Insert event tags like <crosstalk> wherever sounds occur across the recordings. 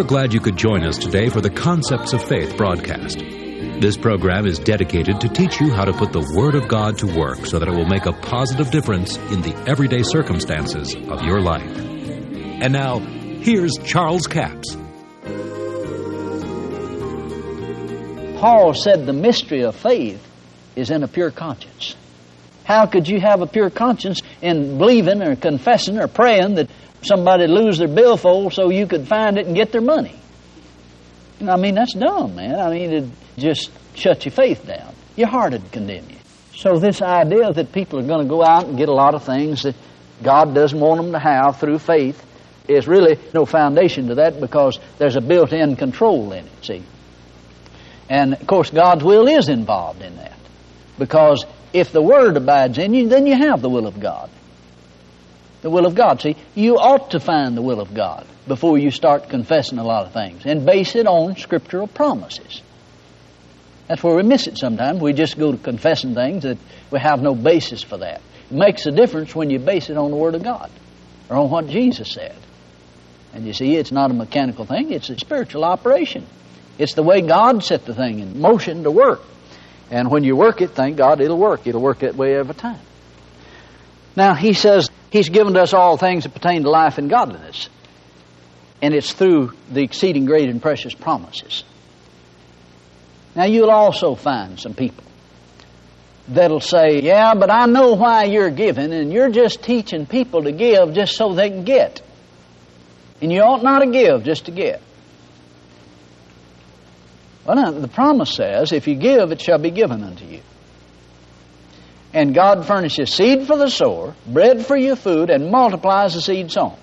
We're glad you could join us today for the Concepts of Faith broadcast. This program is dedicated to teach you how to put the Word of God to work so that it will make a positive difference in the everyday circumstances of your life. And now, here's Charles Capps. Paul said the mystery of faith is in a pure conscience. How could you have a pure conscience in believing or confessing or praying that somebody lose their billfold so you could find it and get their money? I mean, that's dumb, man. I mean, it just shuts your faith down. Your heart would condemn you. So this idea that people are going to go out and get a lot of things that God doesn't want them to have through faith is really no foundation to that because there's a built-in control in it, see. And, of course, God's will is involved in that because if the Word abides in you, then you have the will of God. The will of God. See, you ought to find the will of God before you start confessing a lot of things and base it on scriptural promises. That's where we miss it sometimes. We just go to confessing things that we have no basis for that. It makes a difference when you base it on the Word of God or on what Jesus said. And you see, it's not a mechanical thing, it's a spiritual operation. It's the way God set the thing in motion to work. And when you work it, thank God it'll work. It'll work that way every time. Now, he says he's given to us all things that pertain to life and godliness. And it's through the exceeding great and precious promises. Now, you'll also find some people that'll say, Yeah, but I know why you're giving, and you're just teaching people to give just so they can get. And you ought not to give just to get. Well, the promise says, if you give, it shall be given unto you. And God furnishes seed for the sower, bread for your food, and multiplies the seed sown.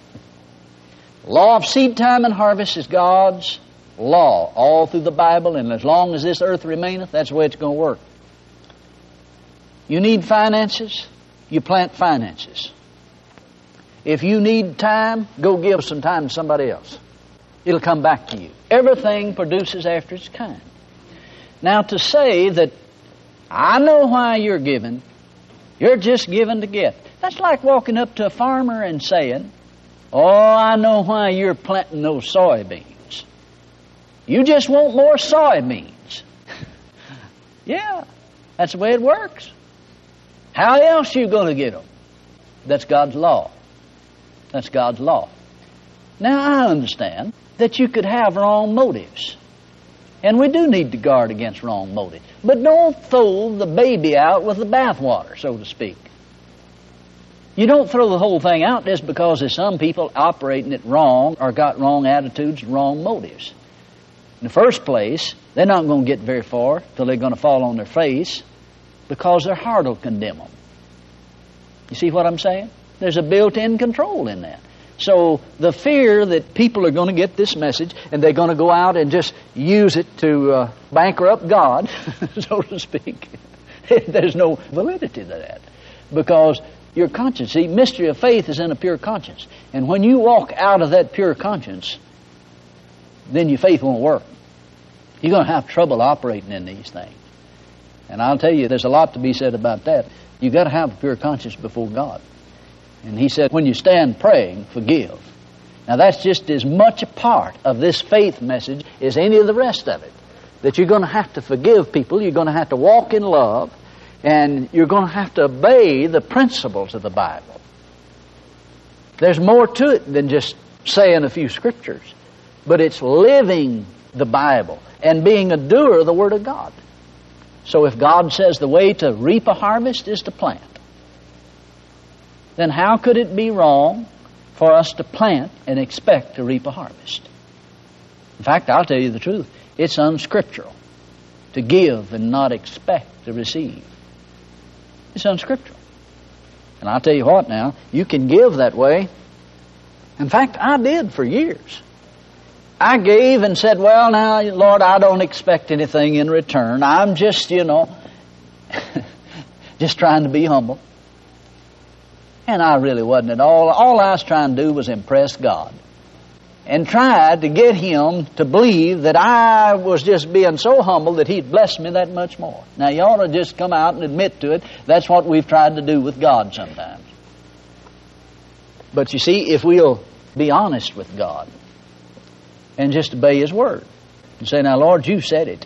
Law of seed time and harvest is God's law all through the Bible, and as long as this earth remaineth, that's the way it's going to work. You need finances, you plant finances. If you need time, go give some time to somebody else. It'll come back to you. Everything produces after its kind. Now, to say that I know why you're giving, you're just giving the gift. That's like walking up to a farmer and saying, Oh, I know why you're planting those soybeans. You just want more soybeans. <laughs> yeah, that's the way it works. How else are you going to get them? That's God's law. That's God's law. Now I understand that you could have wrong motives. And we do need to guard against wrong motives. But don't throw the baby out with the bathwater, so to speak. You don't throw the whole thing out just because there's some people operating it wrong or got wrong attitudes, and wrong motives. In the first place, they're not going to get very far till they're going to fall on their face because their heart will condemn them. You see what I'm saying? There's a built in control in that. So the fear that people are going to get this message and they're going to go out and just use it to uh, bankrupt God, <laughs> so to speak, <laughs> there's no validity to that. Because your conscience, see, mystery of faith is in a pure conscience. And when you walk out of that pure conscience, then your faith won't work. You're going to have trouble operating in these things. And I'll tell you, there's a lot to be said about that. You've got to have a pure conscience before God. And he said, when you stand praying, forgive. Now that's just as much a part of this faith message as any of the rest of it. That you're going to have to forgive people, you're going to have to walk in love, and you're going to have to obey the principles of the Bible. There's more to it than just saying a few scriptures, but it's living the Bible and being a doer of the Word of God. So if God says the way to reap a harvest is to plant, then how could it be wrong for us to plant and expect to reap a harvest? In fact, I'll tell you the truth. It's unscriptural to give and not expect to receive. It's unscriptural. And I'll tell you what now, you can give that way. In fact, I did for years. I gave and said, Well, now, Lord, I don't expect anything in return. I'm just, you know, <laughs> just trying to be humble. And I really wasn't at all. All I was trying to do was impress God. And tried to get Him to believe that I was just being so humble that He'd bless me that much more. Now, you ought to just come out and admit to it. That's what we've tried to do with God sometimes. But you see, if we'll be honest with God, and just obey His word and say, Now, Lord, you said it.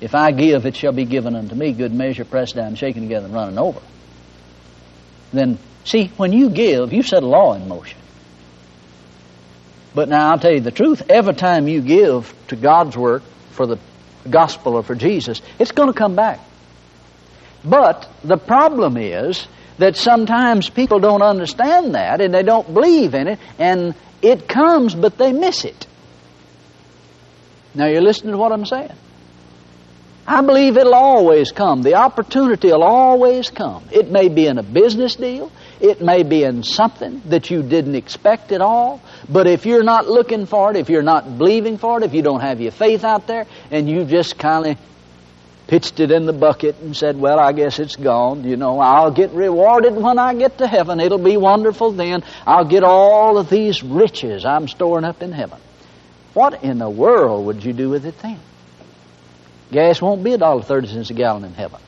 If I give, it shall be given unto me, good measure, pressed down, shaken together, and running over. Then, see, when you give, you set a law in motion. But now I'll tell you the truth, every time you give to God's work for the gospel or for Jesus, it's going to come back. But the problem is that sometimes people don't understand that and they don't believe in it and it comes but they miss it. Now you're listening to what I'm saying. I believe it'll always come. The opportunity will always come. It may be in a business deal. It may be in something that you didn't expect at all. But if you're not looking for it, if you're not believing for it, if you don't have your faith out there, and you just kind of pitched it in the bucket and said, Well, I guess it's gone. You know, I'll get rewarded when I get to heaven. It'll be wonderful then. I'll get all of these riches I'm storing up in heaven. What in the world would you do with it then? Gas won't be a dollar thirty cents a gallon in heaven.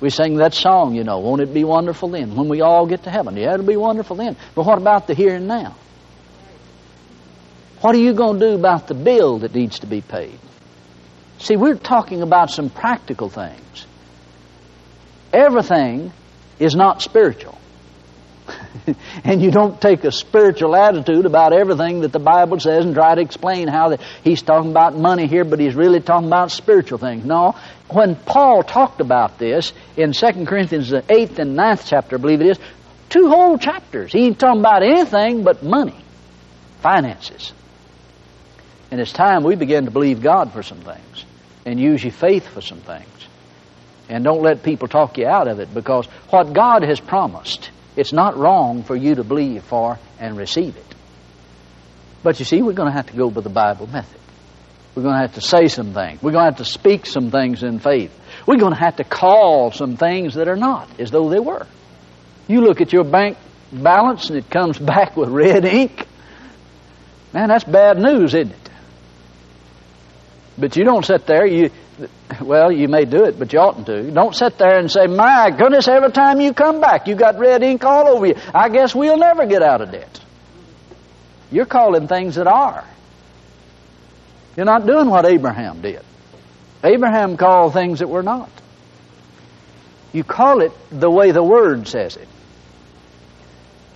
We sing that song, you know, won't it be wonderful then? When we all get to heaven. Yeah, it'll be wonderful then. But what about the here and now? What are you going to do about the bill that needs to be paid? See, we're talking about some practical things. Everything is not spiritual. <laughs> and you don't take a spiritual attitude about everything that the Bible says and try to explain how he's talking about money here, but he's really talking about spiritual things. No. When Paul talked about this in 2 Corinthians, the 8th and 9th chapter, I believe it is, two whole chapters. He ain't talking about anything but money, finances. And it's time we begin to believe God for some things and use your faith for some things. And don't let people talk you out of it because what God has promised it's not wrong for you to believe for and receive it. But you see, we're going to have to go by the Bible method. We're going to have to say some things. We're going to have to speak some things in faith. We're going to have to call some things that are not as though they were. You look at your bank balance and it comes <laughs> back with red ink. Man, that's bad news, isn't it? But you don't sit there, you well, you may do it, but you oughtn't to. Don't sit there and say, My goodness, every time you come back, you got red ink all over you. I guess we'll never get out of debt. You're calling things that are. You're not doing what Abraham did. Abraham called things that were not. You call it the way the Word says it.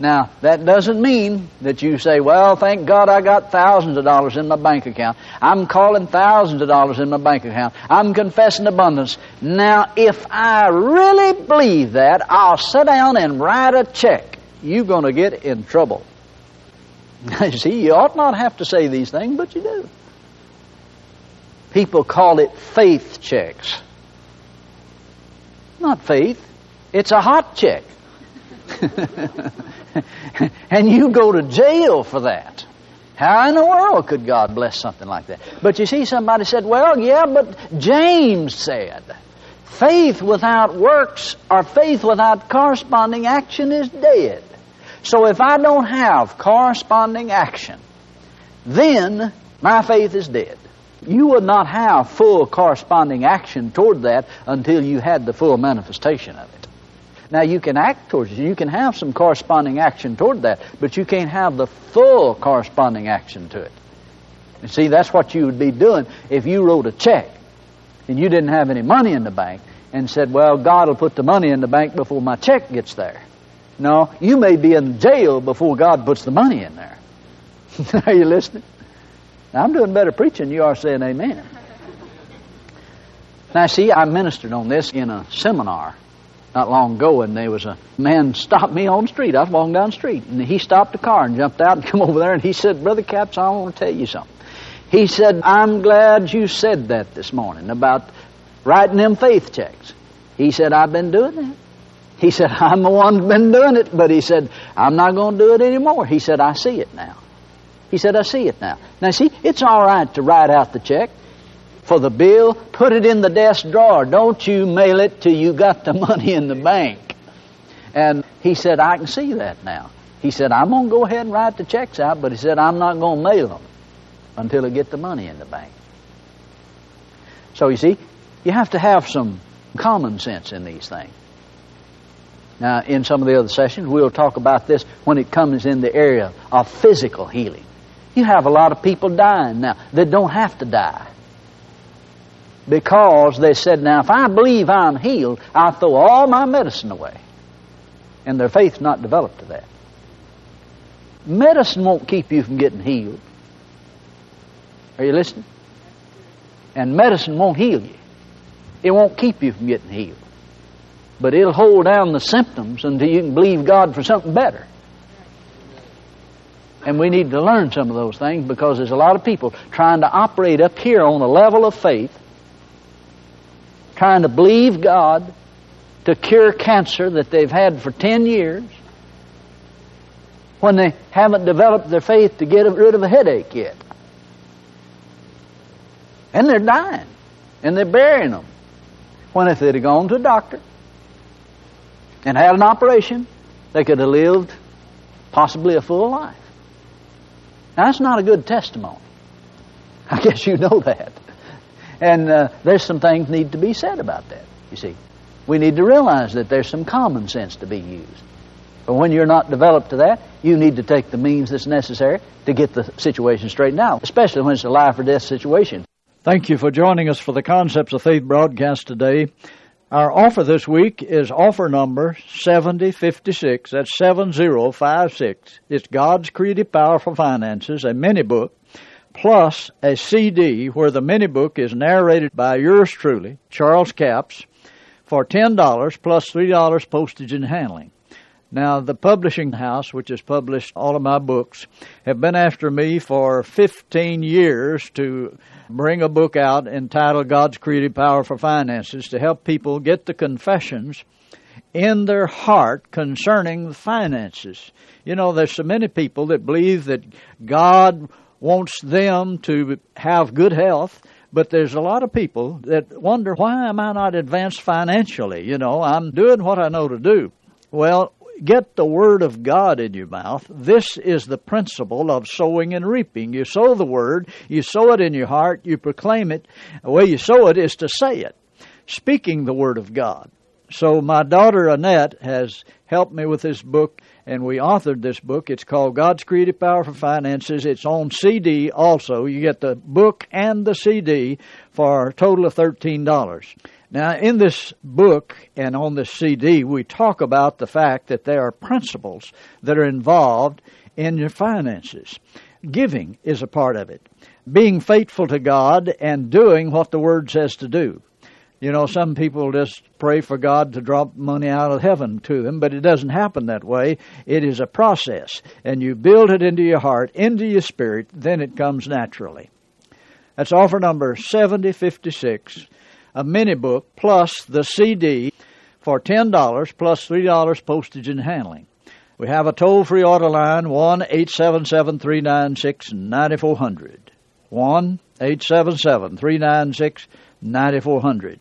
Now, that doesn't mean that you say, well, thank God I got thousands of dollars in my bank account. I'm calling thousands of dollars in my bank account. I'm confessing abundance. Now, if I really believe that, I'll sit down and write a check. You're going to get in trouble. You <laughs> see, you ought not have to say these things, but you do. People call it faith checks. Not faith. It's a hot check. <laughs> <laughs> and you go to jail for that. How in the world could God bless something like that? But you see, somebody said, well, yeah, but James said, faith without works or faith without corresponding action is dead. So if I don't have corresponding action, then my faith is dead. You would not have full corresponding action toward that until you had the full manifestation of it. Now you can act towards it. You can have some corresponding action toward that, but you can't have the full corresponding action to it. And see, that's what you would be doing if you wrote a check and you didn't have any money in the bank and said, well, God will put the money in the bank before my check gets there. No, you may be in jail before God puts the money in there. <laughs> are you listening? Now, I'm doing better preaching you are saying amen. Now, see, I ministered on this in a seminar not long ago, and there was a man stopped me on the street. I was walking down the street, and he stopped the car and jumped out and <laughs> come over there, and he said, Brother Capps, I want to tell you something. He said, I'm glad you said that this morning about writing them faith checks. He said, I've been doing that. He said, <laughs> I'm the one that's been doing it, but he said, I'm not going to do it anymore. He said, I see it now. He said, I see it now. Now, see, it's all right to write out the check for the bill, put it in the desk drawer. Don't you mail it till you got the <laughs> money in the bank. And he said, I can see that now. He said, I'm going to go ahead and write the checks out, but he said, I'm not going to mail them until I get the money in the bank. So you see, you have to have some common sense in these things. Now, in some of the other sessions, we'll talk about this when it comes in the area of physical healing. You have a lot of people dying now that don't have to die. Because they said, now if I believe I'm healed, I'll throw all my medicine away. And their faith's not developed to that. Medicine won't keep you from getting healed. Are you listening? And medicine won't heal you. It won't keep you from getting healed. But it'll hold down the symptoms until you can believe God for something better. And we need to learn some of those things because there's a lot of people trying to operate up here on a level of faith, trying to believe God to cure cancer that they've had for 10 years when they haven't developed their faith to get rid of a headache yet. And they're dying. And they're burying them. When if they'd have gone to a doctor and had an operation, they could have lived possibly a full life. Now, that's not a good testimony. <laughs> I guess you know that. And uh, there's some things need to be said about that, you see. We need to realize that there's some common sense to be used. But when you're not developed to that, you need to take the means that's necessary to get the situation straightened out, especially when it's a life or death situation. Thank you for joining us for the Concepts of Faith broadcast today. Our offer this week is offer number 7056. That's 7056. It's God's Creative Power for Finances, a mini book, plus a CD where the mini book is narrated by yours truly, Charles Capps, for $10 plus $3 postage and handling. Now, the publishing house, which has published all of my books, have been after me for 15 years to bring a book out entitled God's Creative Power for Finances to help people get the confessions in their heart concerning finances. You know, there's so many people that believe that God wants them to have good health, but there's a lot of people that wonder why am I not advanced financially? You know, I'm doing what I know to do. Well, get the Word of God in your mouth. This is the principle of sowing and reaping. You sow the Word, you sow it in your heart, you proclaim it. The way you sow it is to say it, speaking the Word of God. So my daughter Annette has helped me with this book, and we authored this book. It's called God's Creative Power for Finances. It's on CD also. You get the book and the CD for a total of $13. Now, in this book and on this CD, we talk about the fact that there are principles that are involved in your finances. Giving is a part of it. Being faithful to God and doing what the Word says to do. You know, some people just pray for God to drop money out of heaven to them, but it doesn't happen that way. It is a process, and you build it into your heart, into your spirit, then it comes naturally. That's offer number 7056 a mini book plus the CD for $10 plus $3 postage and handling. We have a toll free order line 1 877 396 9400. 1 877 396 9400.